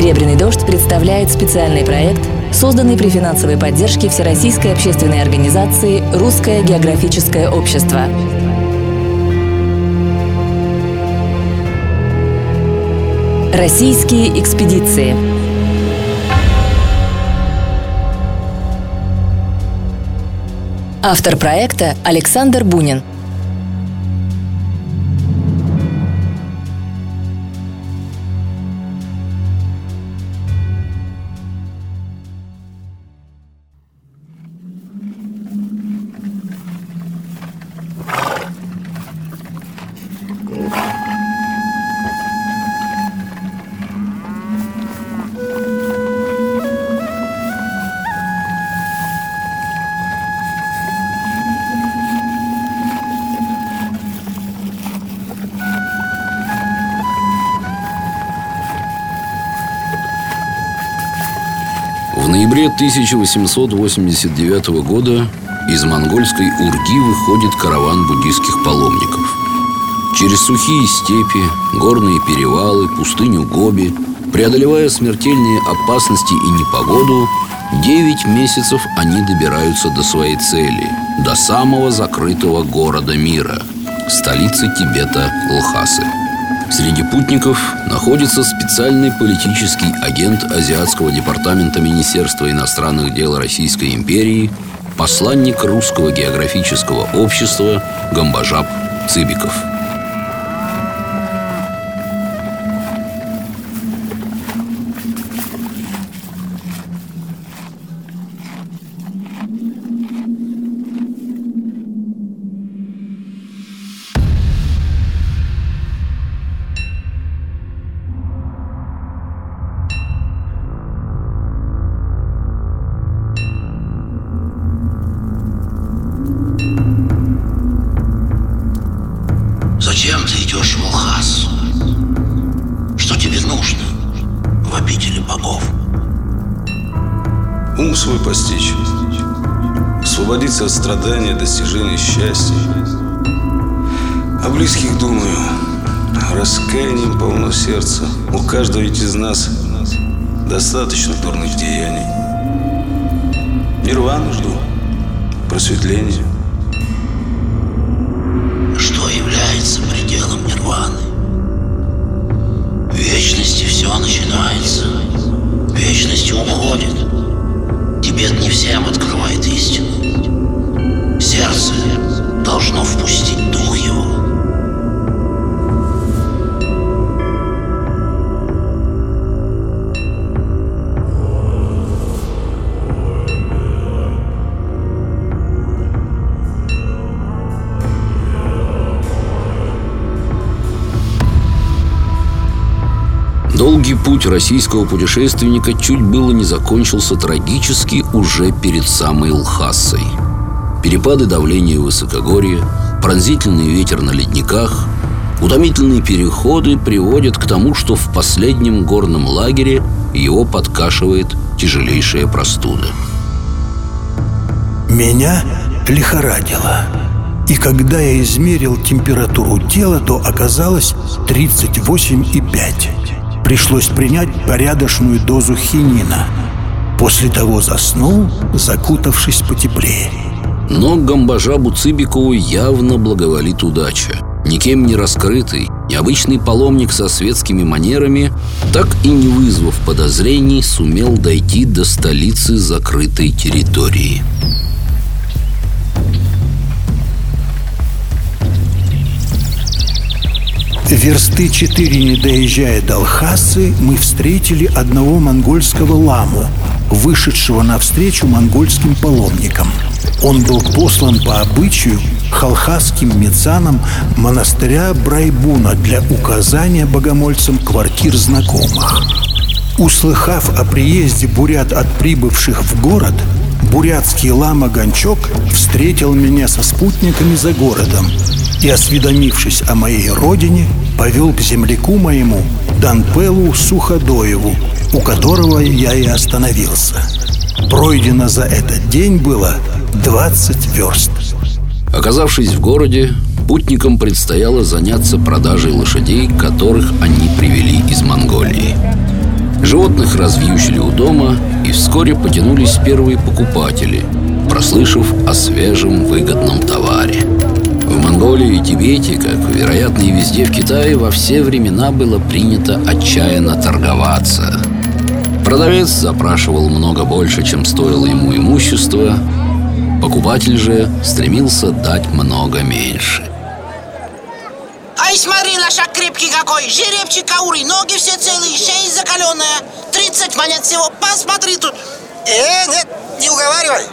«Серебряный дождь» представляет специальный проект, созданный при финансовой поддержке Всероссийской общественной организации «Русское географическое общество». Российские экспедиции Автор проекта Александр Бунин – 1889 года из монгольской Урги выходит караван буддийских паломников. Через сухие степи, горные перевалы, пустыню Гоби, преодолевая смертельные опасности и непогоду, девять месяцев они добираются до своей цели, до самого закрытого города мира, столицы Тибета Лхасы. Среди путников находится специальный политический агент Азиатского департамента Министерства иностранных дел Российской империи, посланник Русского географического общества Гамбажаб Цыбиков – ты идешь в Улхас? Что тебе нужно в обители богов? Ум свой постичь, освободиться от страдания, достижения счастья. О близких думаю, раскаянием полно сердца. У каждого ведь из нас достаточно дурных деяний. Нирвану жду, просветление. Долгий путь российского путешественника чуть было не закончился трагически уже перед самой Лхасой. Перепады давления в высокогорье, пронзительный ветер на ледниках, утомительные переходы приводят к тому, что в последнем горном лагере его подкашивает тяжелейшая простуда. Меня лихорадило. И когда я измерил температуру тела, то оказалось 38,5 пришлось принять порядочную дозу хинина. После того заснул, закутавшись потеплее. Но Гамбажабу Цыбикову явно благоволит удача. Никем не раскрытый, необычный паломник со светскими манерами, так и не вызвав подозрений, сумел дойти до столицы закрытой территории. Версты четыре не доезжая до Алхасы, мы встретили одного монгольского ламу, вышедшего навстречу монгольским паломникам. Он был послан по обычаю халхасским мецанам монастыря Брайбуна для указания богомольцам квартир знакомых. Услыхав о приезде бурят от прибывших в город, бурятский лама Гончок встретил меня со спутниками за городом и, осведомившись о моей родине, повел к земляку моему Данпелу Суходоеву, у которого я и остановился. Пройдено за этот день было 20 верст. Оказавшись в городе, путникам предстояло заняться продажей лошадей, которых они привели из Монголии. Животных развьючили у дома, и вскоре потянулись первые покупатели, прослышав о свежем выгодном товаре. Монголии и Тибете, как, вероятно, и везде в Китае, во все времена было принято отчаянно торговаться. Продавец запрашивал много больше, чем стоило ему имущество, покупатель же стремился дать много меньше. Ай, смотри, лошак крепкий какой! Жеребчик каурый, ноги все целые, шея закаленная 30 монет всего, посмотри тут. Э, нет, не уговаривай.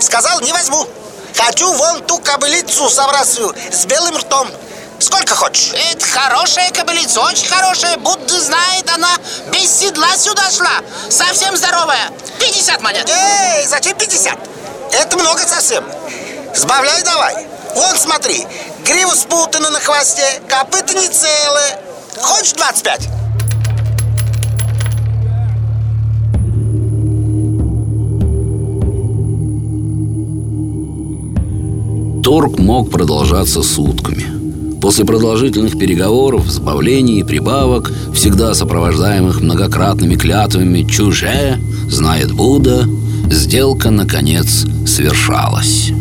Сказал, не возьму Хочу вон ту кобылицу соврасую с белым ртом. Сколько хочешь? Это хорошая кобылица, очень хорошая. Будда знает, она без седла сюда шла. Совсем здоровая. 50 монет Эй, зачем 50? Это много совсем. Сбавляй давай. Вон смотри, грива спутана на хвосте Копыта не целые Хочешь 25? Торг мог продолжаться сутками. После продолжительных переговоров, сбавлений и прибавок, всегда сопровождаемых многократными клятвами «чуже», «знает Будда», сделка, наконец, свершалась.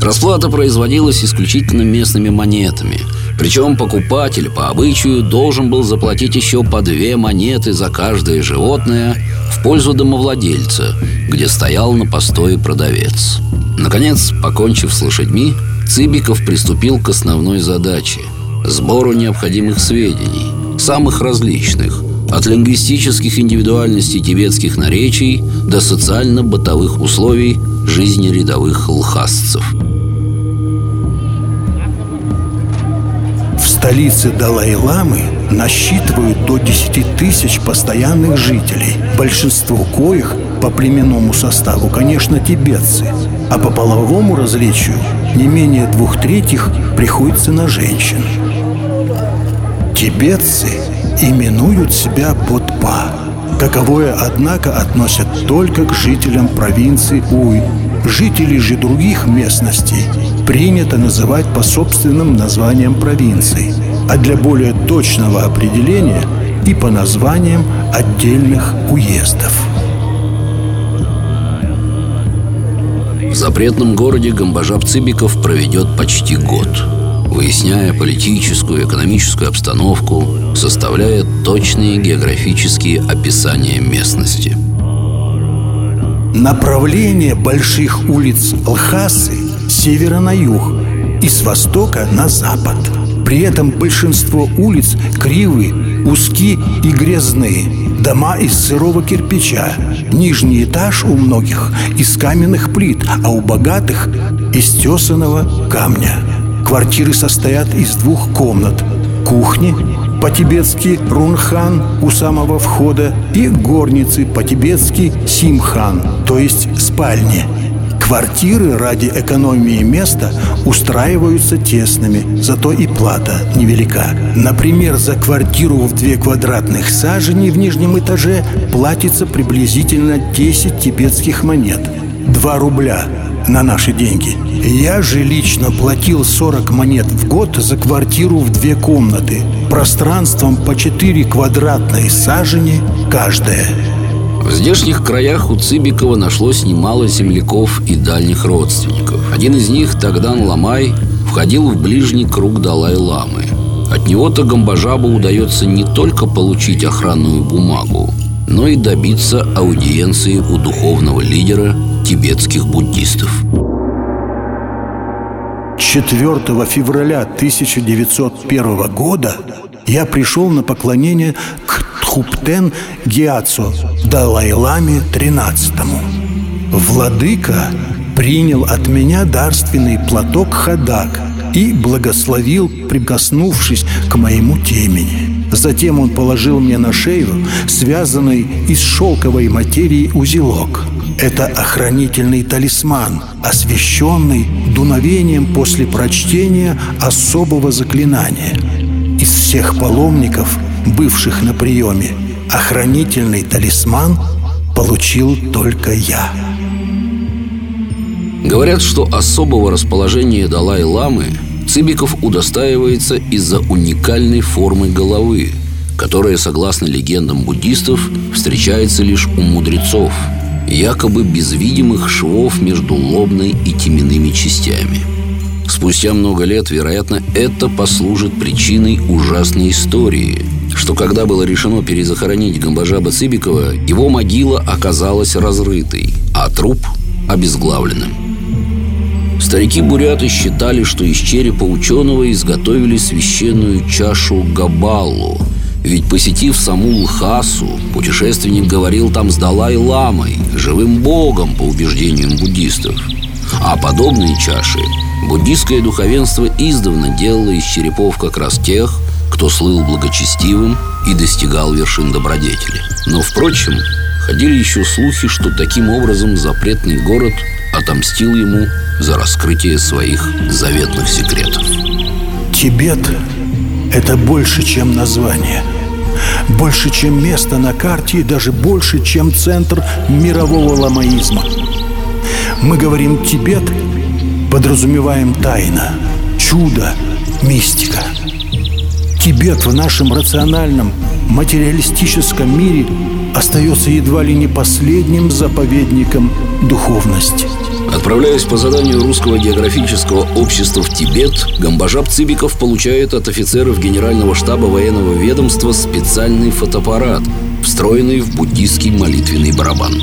Расплата производилась исключительно местными монетами. Причем покупатель по обычаю должен был заплатить еще по две монеты за каждое животное в пользу домовладельца, где стоял на постое продавец. Наконец, покончив с лошадьми, Цыбиков приступил к основной задаче – сбору необходимых сведений, самых различных, от лингвистических индивидуальностей тибетских наречий до социально-бытовых условий жизни рядовых лхасцев. В столице Далай-Ламы насчитывают до 10 тысяч постоянных жителей, большинство коих по племенному составу, конечно, тибетцы, а по половому различию не менее двух третьих приходится на женщин. Тибетцы именуют себя Бодпа. Каковое, однако, относят только к жителям провинции Уй. Жителей же других местностей принято называть по собственным названиям провинций, а для более точного определения и по названиям отдельных уездов. В запретном городе Гамбажап Цыбиков проведет почти год – выясняя политическую и экономическую обстановку, составляя точные географические описания местности. Направление больших улиц Лхасы с севера на юг и с востока на запад. При этом большинство улиц кривые, узкие и грязные. Дома из сырого кирпича. Нижний этаж у многих из каменных плит, а у богатых из тесаного камня. Квартиры состоят из двух комнат. Кухни, по-тибетски Рунхан у самого входа и горницы по-тибетски Симхан, то есть спальни. Квартиры ради экономии места устраиваются тесными, зато и плата невелика. Например, за квартиру в две квадратных сажени в нижнем этаже платится приблизительно 10 тибетских монет. 2 рубля на наши деньги. Я же лично платил 40 монет в год за квартиру в две комнаты, пространством по 4 квадратной сажени каждая. В здешних краях у Цыбикова нашлось немало земляков и дальних родственников. Один из них, Тогдан Ламай, входил в ближний круг Далай-Ламы. От него-то Гамбажабу удается не только получить охранную бумагу, но и добиться аудиенции у духовного лидера тибетских буддистов. 4 февраля 1901 года я пришел на поклонение к Тхуптен Гиацо Далай-Ламе XIII. Владыка принял от меня дарственный платок хадак и благословил, прикоснувшись к моему темени. Затем он положил мне на шею связанный из шелковой материи узелок – это охранительный талисман, освященный дуновением после прочтения особого заклинания. Из всех паломников, бывших на приеме, охранительный талисман получил только я. Говорят, что особого расположения Далай-ламы Цыбиков удостаивается из-за уникальной формы головы, которое, согласно легендам буддистов, встречается лишь у мудрецов, якобы без видимых швов между лобной и теменными частями. Спустя много лет, вероятно, это послужит причиной ужасной истории, что когда было решено перезахоронить Гамбажаба Цыбикова, его могила оказалась разрытой, а труп – обезглавленным. Старики-буряты считали, что из черепа ученого изготовили священную чашу Габалу – ведь посетив саму Лхасу, путешественник говорил там с Далай-ламой, живым богом по убеждениям буддистов. А подобные чаши буддистское духовенство издавна делало из черепов как раз тех, кто слыл благочестивым и достигал вершин добродетели. Но, впрочем, ходили еще слухи, что таким образом запретный город отомстил ему за раскрытие своих заветных секретов. Тибет – это больше, чем название – больше, чем место на карте и даже больше, чем центр мирового ламаизма. Мы говорим «Тибет», подразумеваем тайна, чудо, мистика. Тибет в нашем рациональном, материалистическом мире остается едва ли не последним заповедником духовности – Отправляясь по заданию Русского географического общества в Тибет, Гамбажаб Цыбиков получает от офицеров Генерального штаба военного ведомства специальный фотоаппарат, встроенный в буддийский молитвенный барабан.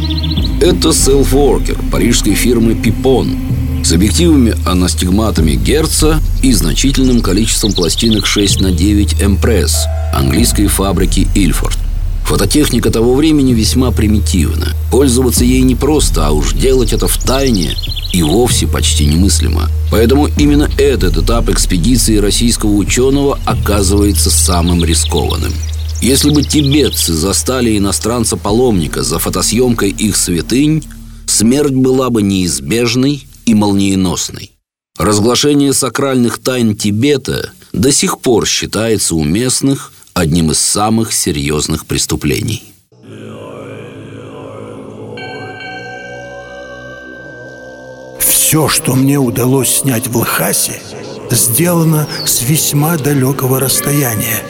Это селф-воркер парижской фирмы «Пипон», с объективами анастигматами Герца и значительным количеством пластинок 6 на 9 Эмпресс английской фабрики Ильфорд. Фототехника того времени весьма примитивна. Пользоваться ей непросто, а уж делать это в тайне и вовсе почти немыслимо. Поэтому именно этот этап экспедиции российского ученого оказывается самым рискованным. Если бы тибетцы застали иностранца-паломника за фотосъемкой их святынь, смерть была бы неизбежной и молниеносной. Разглашение сакральных тайн Тибета до сих пор считается у местных одним из самых серьезных преступлений. Все, что мне удалось снять в Лхасе, сделано с весьма далекого расстояния.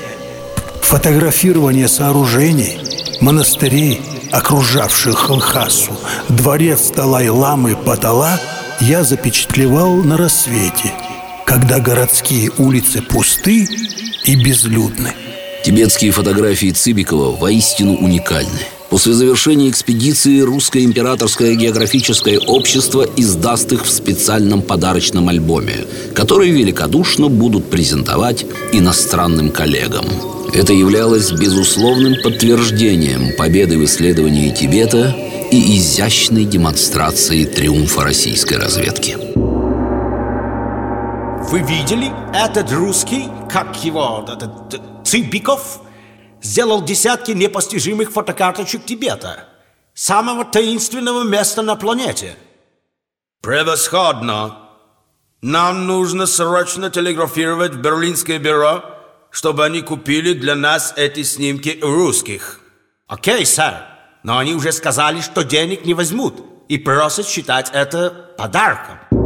Фотографирование сооружений, монастырей, окружавших Лхасу, дворец Далай-ламы Патала я запечатлевал на рассвете, когда городские улицы пусты и безлюдны. Тибетские фотографии Цибикова воистину уникальны. После завершения экспедиции Русское императорское географическое общество издаст их в специальном подарочном альбоме, который великодушно будут презентовать иностранным коллегам. Это являлось безусловным подтверждением победы в исследовании Тибета и изящной демонстрацией триумфа российской разведки. Вы видели этот русский, как его, этот Цыбиков сделал десятки непостижимых фотокарточек Тибета, самого таинственного места на планете. Превосходно! Нам нужно срочно телеграфировать в Берлинское бюро, чтобы они купили для нас эти снимки русских. Окей, сэр, но они уже сказали, что денег не возьмут и просят считать это подарком.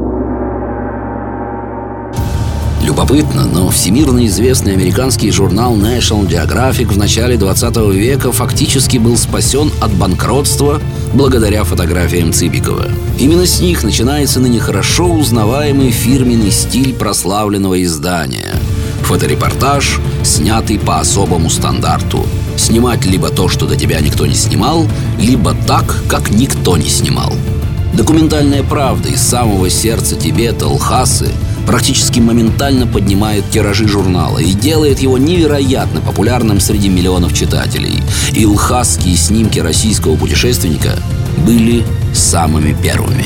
Любопытно, но всемирно известный американский журнал National Geographic в начале 20 века фактически был спасен от банкротства благодаря фотографиям Цыбикова. Именно с них начинается ныне хорошо узнаваемый фирменный стиль прославленного издания. Фоторепортаж, снятый по особому стандарту. Снимать либо то, что до тебя никто не снимал, либо так, как никто не снимал. Документальная правда из самого сердца Тибета, Лхасы – практически моментально поднимает тиражи журнала и делает его невероятно популярным среди миллионов читателей. И лхасские снимки российского путешественника были самыми первыми.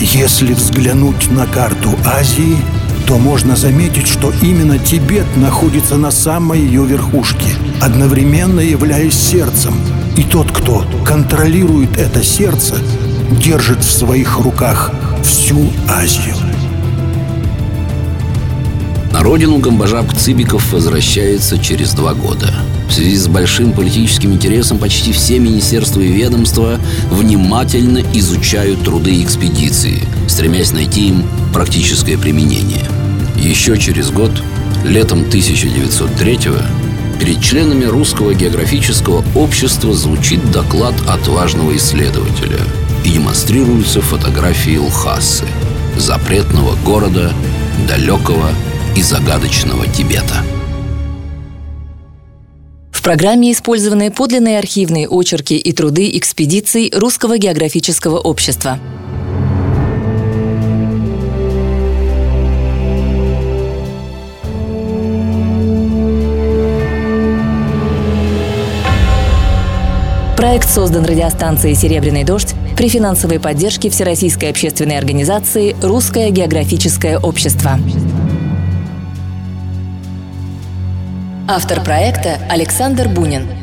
Если взглянуть на карту Азии, то можно заметить, что именно Тибет находится на самой ее верхушке, одновременно являясь сердцем. И тот, кто контролирует это сердце, держит в своих руках всю Азию. Родину Гамбажап Цыбиков возвращается через два года. В связи с большим политическим интересом почти все министерства и ведомства внимательно изучают труды экспедиции, стремясь найти им практическое применение. Еще через год, летом 1903-го, Перед членами Русского географического общества звучит доклад отважного исследователя и демонстрируются фотографии Лхасы, запретного города, далекого и загадочного Тибета. В программе использованы подлинные архивные очерки и труды экспедиций Русского географического общества – Проект создан радиостанцией «Серебряный дождь» при финансовой поддержке Всероссийской общественной организации «Русское географическое общество». Автор проекта Александр Бунин –